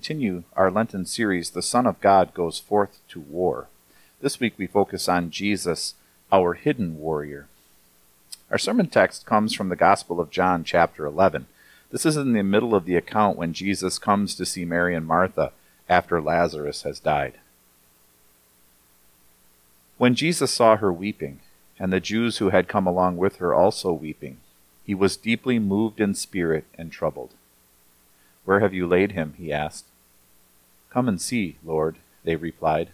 continue our Lenten series, The Son of God Goes Forth to War. This week we focus on Jesus, our hidden warrior. Our sermon text comes from the Gospel of John, chapter 11. This is in the middle of the account when Jesus comes to see Mary and Martha after Lazarus has died. When Jesus saw her weeping, and the Jews who had come along with her also weeping, he was deeply moved in spirit and troubled. Where have you laid him? he asked. Come and see, Lord, they replied.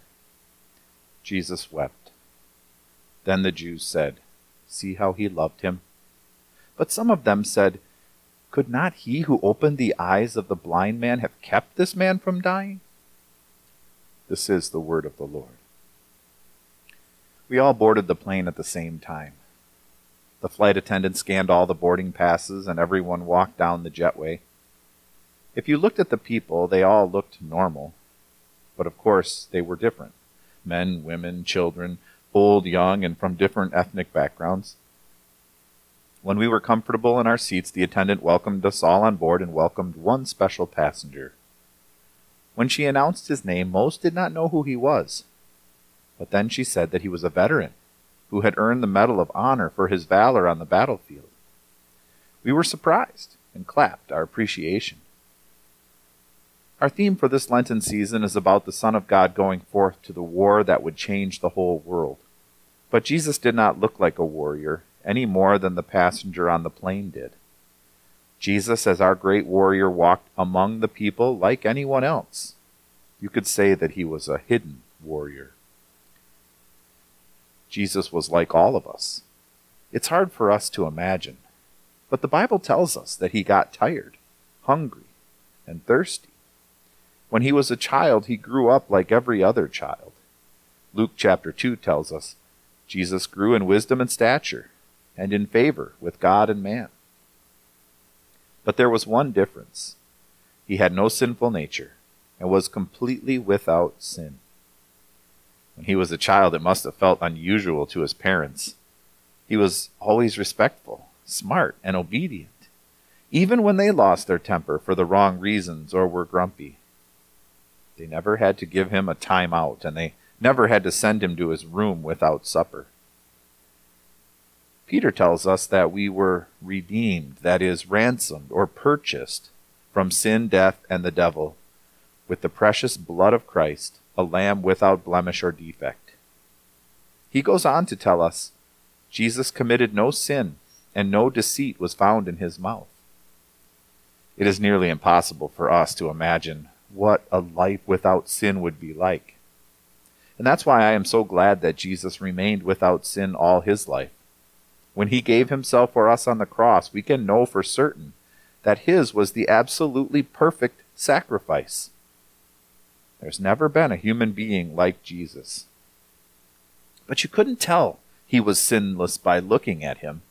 Jesus wept. Then the Jews said, See how he loved him? But some of them said, Could not he who opened the eyes of the blind man have kept this man from dying? This is the word of the Lord. We all boarded the plane at the same time. The flight attendant scanned all the boarding passes, and everyone walked down the jetway. If you looked at the people, they all looked normal. But of course, they were different men, women, children, old, young, and from different ethnic backgrounds. When we were comfortable in our seats, the attendant welcomed us all on board and welcomed one special passenger. When she announced his name, most did not know who he was. But then she said that he was a veteran who had earned the Medal of Honor for his valor on the battlefield. We were surprised and clapped our appreciation. Our theme for this Lenten season is about the Son of God going forth to the war that would change the whole world. But Jesus did not look like a warrior any more than the passenger on the plane did. Jesus, as our great warrior, walked among the people like anyone else. You could say that he was a hidden warrior. Jesus was like all of us. It's hard for us to imagine, but the Bible tells us that he got tired, hungry, and thirsty. When he was a child, he grew up like every other child. Luke chapter 2 tells us Jesus grew in wisdom and stature, and in favor with God and man. But there was one difference he had no sinful nature, and was completely without sin. When he was a child, it must have felt unusual to his parents. He was always respectful, smart, and obedient, even when they lost their temper for the wrong reasons or were grumpy. They never had to give him a time out, and they never had to send him to his room without supper. Peter tells us that we were redeemed, that is, ransomed or purchased from sin, death, and the devil with the precious blood of Christ a lamb without blemish or defect. He goes on to tell us Jesus committed no sin, and no deceit was found in his mouth. It is nearly impossible for us to imagine what a life without sin would be like. And that's why I am so glad that Jesus remained without sin all his life. When he gave himself for us on the cross, we can know for certain that his was the absolutely perfect sacrifice. There's never been a human being like Jesus. But you couldn't tell he was sinless by looking at him.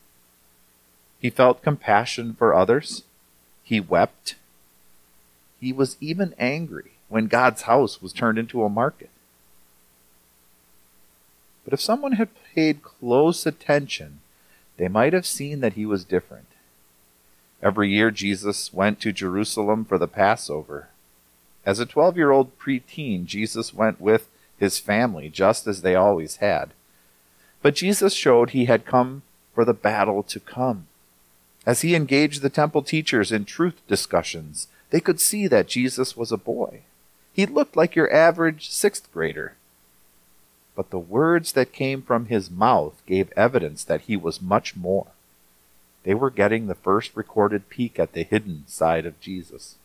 He felt compassion for others. He wept. He was even angry when God's house was turned into a market. But if someone had paid close attention, they might have seen that he was different. Every year Jesus went to Jerusalem for the Passover. As a 12 year old preteen, Jesus went with his family just as they always had. But Jesus showed he had come for the battle to come. As he engaged the temple teachers in truth discussions, they could see that Jesus was a boy. He looked like your average sixth grader. But the words that came from his mouth gave evidence that he was much more. They were getting the first recorded peek at the hidden side of Jesus.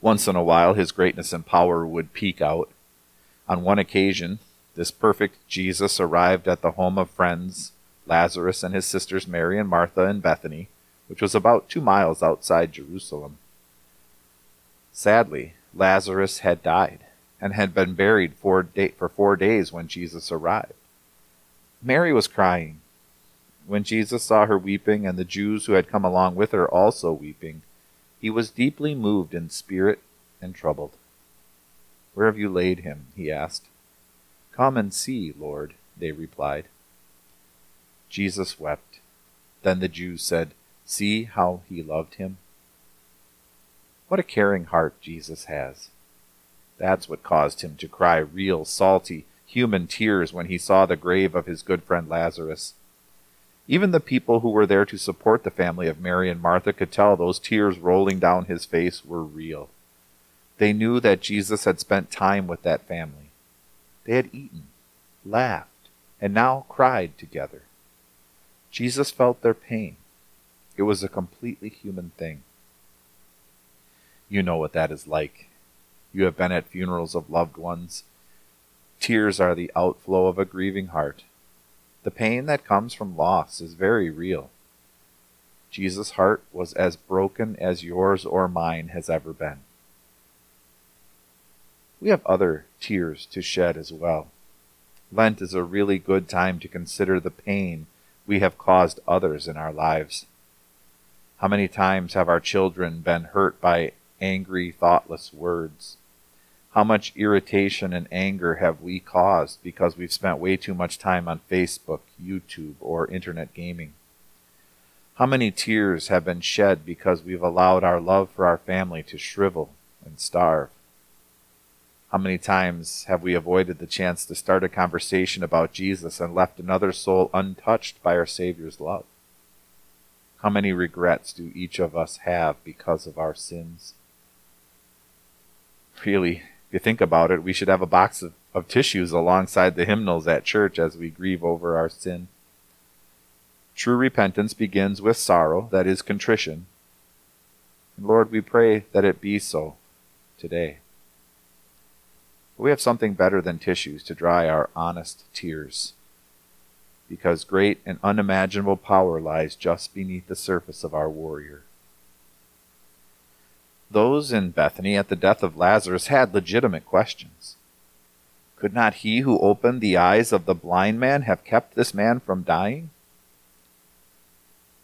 Once in a while, his greatness and power would peek out. On one occasion, this perfect Jesus arrived at the home of friends, Lazarus and his sisters Mary and Martha in Bethany, which was about two miles outside Jerusalem. Sadly, Lazarus had died and had been buried for, day, for four days when Jesus arrived. Mary was crying. When Jesus saw her weeping, and the Jews who had come along with her also weeping, he was deeply moved in spirit and troubled. Where have you laid him? he asked. Come and see, Lord, they replied. Jesus wept. Then the Jews said, See how he loved him. What a caring heart Jesus has. That's what caused him to cry real, salty, human tears when he saw the grave of his good friend Lazarus. Even the people who were there to support the family of Mary and Martha could tell those tears rolling down his face were real. They knew that Jesus had spent time with that family. They had eaten, laughed, and now cried together. Jesus felt their pain. It was a completely human thing. You know what that is like. You have been at funerals of loved ones. Tears are the outflow of a grieving heart. The pain that comes from loss is very real. Jesus' heart was as broken as yours or mine has ever been. We have other tears to shed as well. Lent is a really good time to consider the pain we have caused others in our lives. How many times have our children been hurt by angry, thoughtless words? How much irritation and anger have we caused because we've spent way too much time on Facebook, YouTube, or internet gaming? How many tears have been shed because we've allowed our love for our family to shrivel and starve? How many times have we avoided the chance to start a conversation about Jesus and left another soul untouched by our Savior's love? How many regrets do each of us have because of our sins? Really, if you think about it, we should have a box of, of tissues alongside the hymnals at church as we grieve over our sin. True repentance begins with sorrow, that is contrition. And Lord, we pray that it be so today. But we have something better than tissues to dry our honest tears, because great and unimaginable power lies just beneath the surface of our warrior. Those in Bethany at the death of Lazarus had legitimate questions. Could not he who opened the eyes of the blind man have kept this man from dying?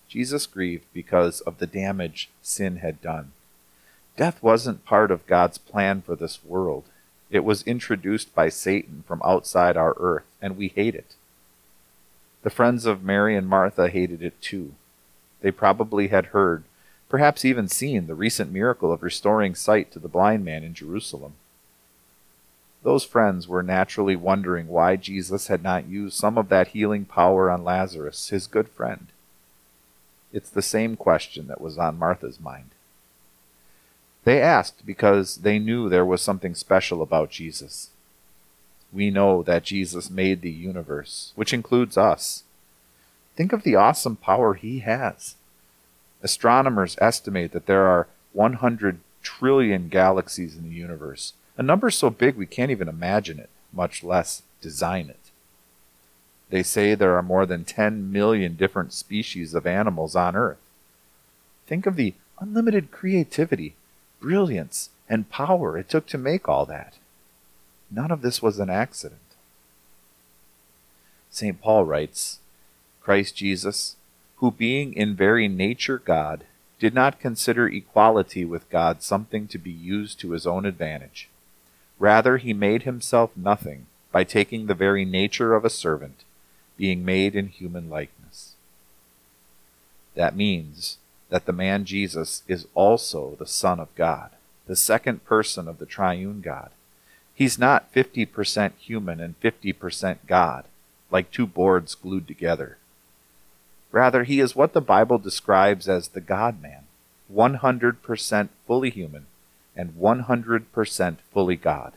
Jesus grieved because of the damage sin had done. Death wasn't part of God's plan for this world. It was introduced by Satan from outside our earth, and we hate it. The friends of Mary and Martha hated it too. They probably had heard, perhaps even seen, the recent miracle of restoring sight to the blind man in Jerusalem. Those friends were naturally wondering why Jesus had not used some of that healing power on Lazarus, his good friend. It's the same question that was on Martha's mind. They asked because they knew there was something special about Jesus. We know that Jesus made the universe, which includes us. Think of the awesome power he has. Astronomers estimate that there are 100 trillion galaxies in the universe, a number so big we can't even imagine it, much less design it. They say there are more than 10 million different species of animals on Earth. Think of the unlimited creativity brilliance and power it took to make all that. None of this was an accident. St. Paul writes Christ Jesus, who being in very nature God, did not consider equality with God something to be used to his own advantage. Rather, he made himself nothing by taking the very nature of a servant, being made in human likeness. That means that the man Jesus is also the Son of God, the second person of the triune God. He's not 50% human and 50% God, like two boards glued together. Rather, he is what the Bible describes as the God man, 100% fully human and 100% fully God.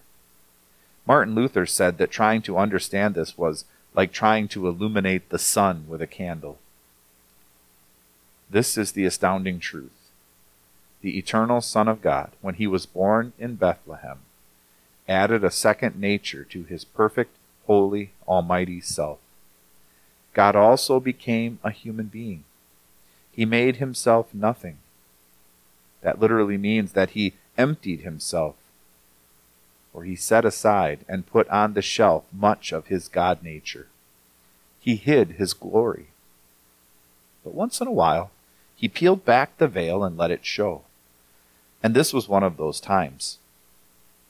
Martin Luther said that trying to understand this was like trying to illuminate the sun with a candle. This is the astounding truth. The eternal Son of God, when he was born in Bethlehem, added a second nature to his perfect, holy, almighty self. God also became a human being. He made himself nothing. That literally means that he emptied himself, or he set aside and put on the shelf much of his God nature. He hid his glory. But once in a while, he peeled back the veil and let it show. And this was one of those times.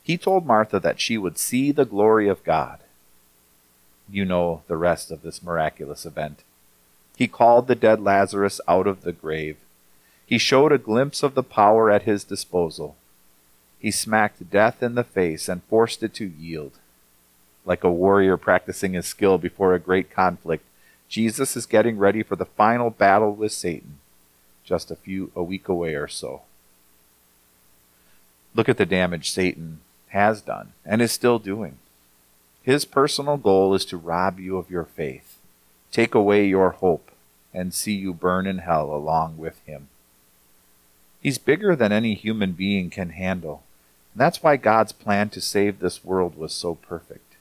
He told Martha that she would see the glory of God. You know the rest of this miraculous event. He called the dead Lazarus out of the grave. He showed a glimpse of the power at his disposal. He smacked death in the face and forced it to yield. Like a warrior practicing his skill before a great conflict, Jesus is getting ready for the final battle with Satan, just a few a week away or so. Look at the damage Satan has done and is still doing. His personal goal is to rob you of your faith, take away your hope, and see you burn in hell along with him. He's bigger than any human being can handle, and that's why God's plan to save this world was so perfect.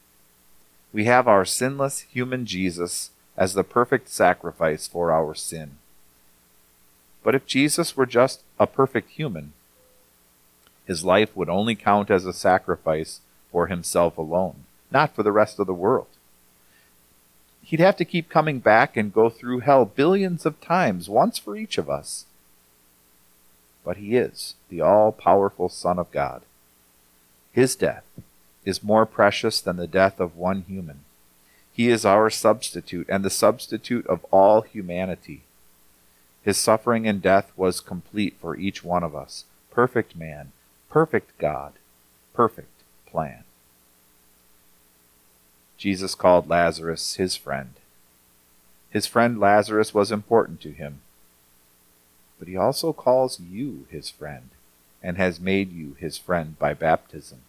We have our sinless human Jesus as the perfect sacrifice for our sin. But if Jesus were just a perfect human, his life would only count as a sacrifice for himself alone, not for the rest of the world. He'd have to keep coming back and go through hell billions of times, once for each of us. But he is the all powerful Son of God. His death is more precious than the death of one human. He is our substitute and the substitute of all humanity. His suffering and death was complete for each one of us. Perfect man, perfect God, perfect plan. Jesus called Lazarus his friend. His friend Lazarus was important to him. But he also calls you his friend and has made you his friend by baptism.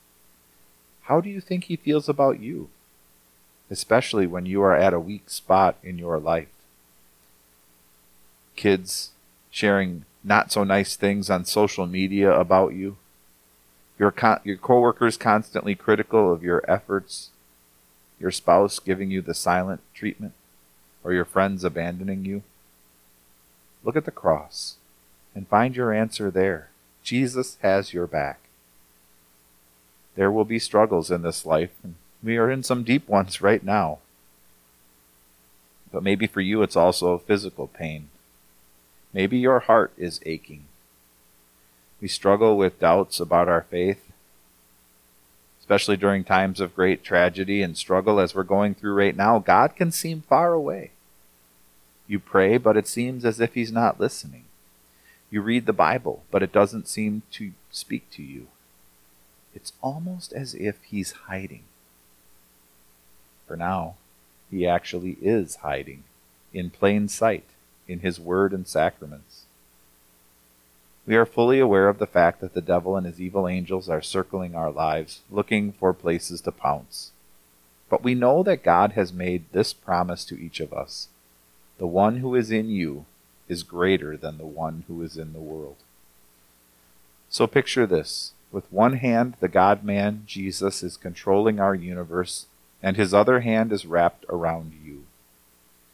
How do you think he feels about you? Especially when you are at a weak spot in your life. Kids sharing not so nice things on social media about you. Your, co- your coworkers constantly critical of your efforts your spouse giving you the silent treatment, or your friends abandoning you? Look at the cross and find your answer there. Jesus has your back. There will be struggles in this life, and we are in some deep ones right now. But maybe for you it's also physical pain. Maybe your heart is aching. We struggle with doubts about our faith especially during times of great tragedy and struggle as we're going through right now, God can seem far away. You pray, but it seems as if He's not listening. You read the Bible, but it doesn't seem to speak to you. It's almost as if He's hiding. For now, He actually is hiding, in plain sight, in His Word and sacraments. We are fully aware of the fact that the devil and his evil angels are circling our lives, looking for places to pounce. But we know that God has made this promise to each of us The one who is in you is greater than the one who is in the world. So picture this. With one hand, the God man, Jesus, is controlling our universe, and his other hand is wrapped around you.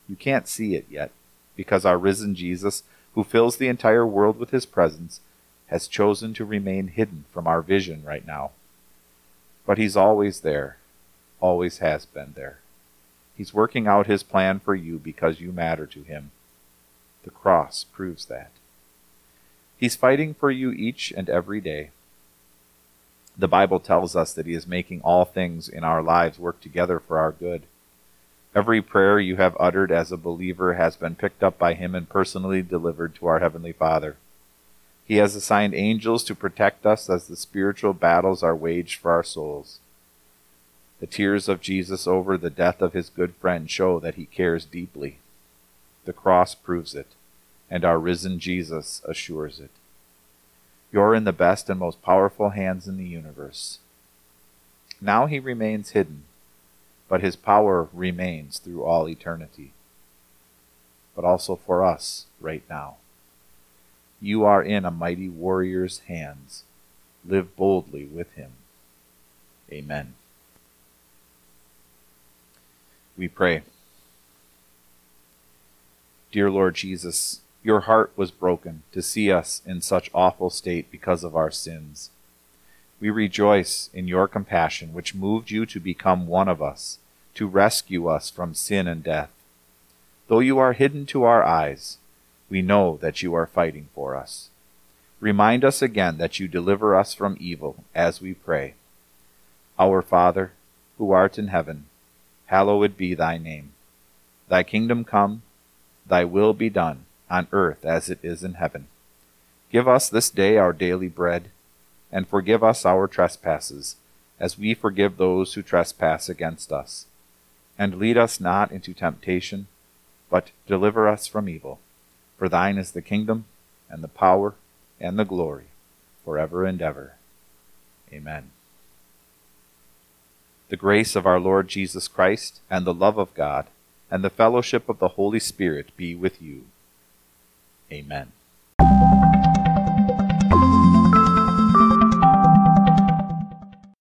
You can't see it yet, because our risen Jesus who fills the entire world with his presence, has chosen to remain hidden from our vision right now. But he's always there, always has been there. He's working out his plan for you because you matter to him. The cross proves that. He's fighting for you each and every day. The Bible tells us that he is making all things in our lives work together for our good. Every prayer you have uttered as a believer has been picked up by Him and personally delivered to our Heavenly Father. He has assigned angels to protect us as the spiritual battles are waged for our souls. The tears of Jesus over the death of his good friend show that he cares deeply. The cross proves it, and our risen Jesus assures it. You're in the best and most powerful hands in the universe. Now he remains hidden but his power remains through all eternity. But also for us right now. You are in a mighty warrior's hands. Live boldly with him. Amen. We pray. Dear Lord Jesus, your heart was broken to see us in such awful state because of our sins. We rejoice in your compassion, which moved you to become one of us to rescue us from sin and death. Though you are hidden to our eyes, we know that you are fighting for us. Remind us again that you deliver us from evil as we pray. Our Father, who art in heaven, hallowed be thy name. Thy kingdom come, thy will be done, on earth as it is in heaven. Give us this day our daily bread, and forgive us our trespasses, as we forgive those who trespass against us. And lead us not into temptation, but deliver us from evil. For thine is the kingdom, and the power, and the glory, forever and ever. Amen. The grace of our Lord Jesus Christ, and the love of God, and the fellowship of the Holy Spirit be with you. Amen.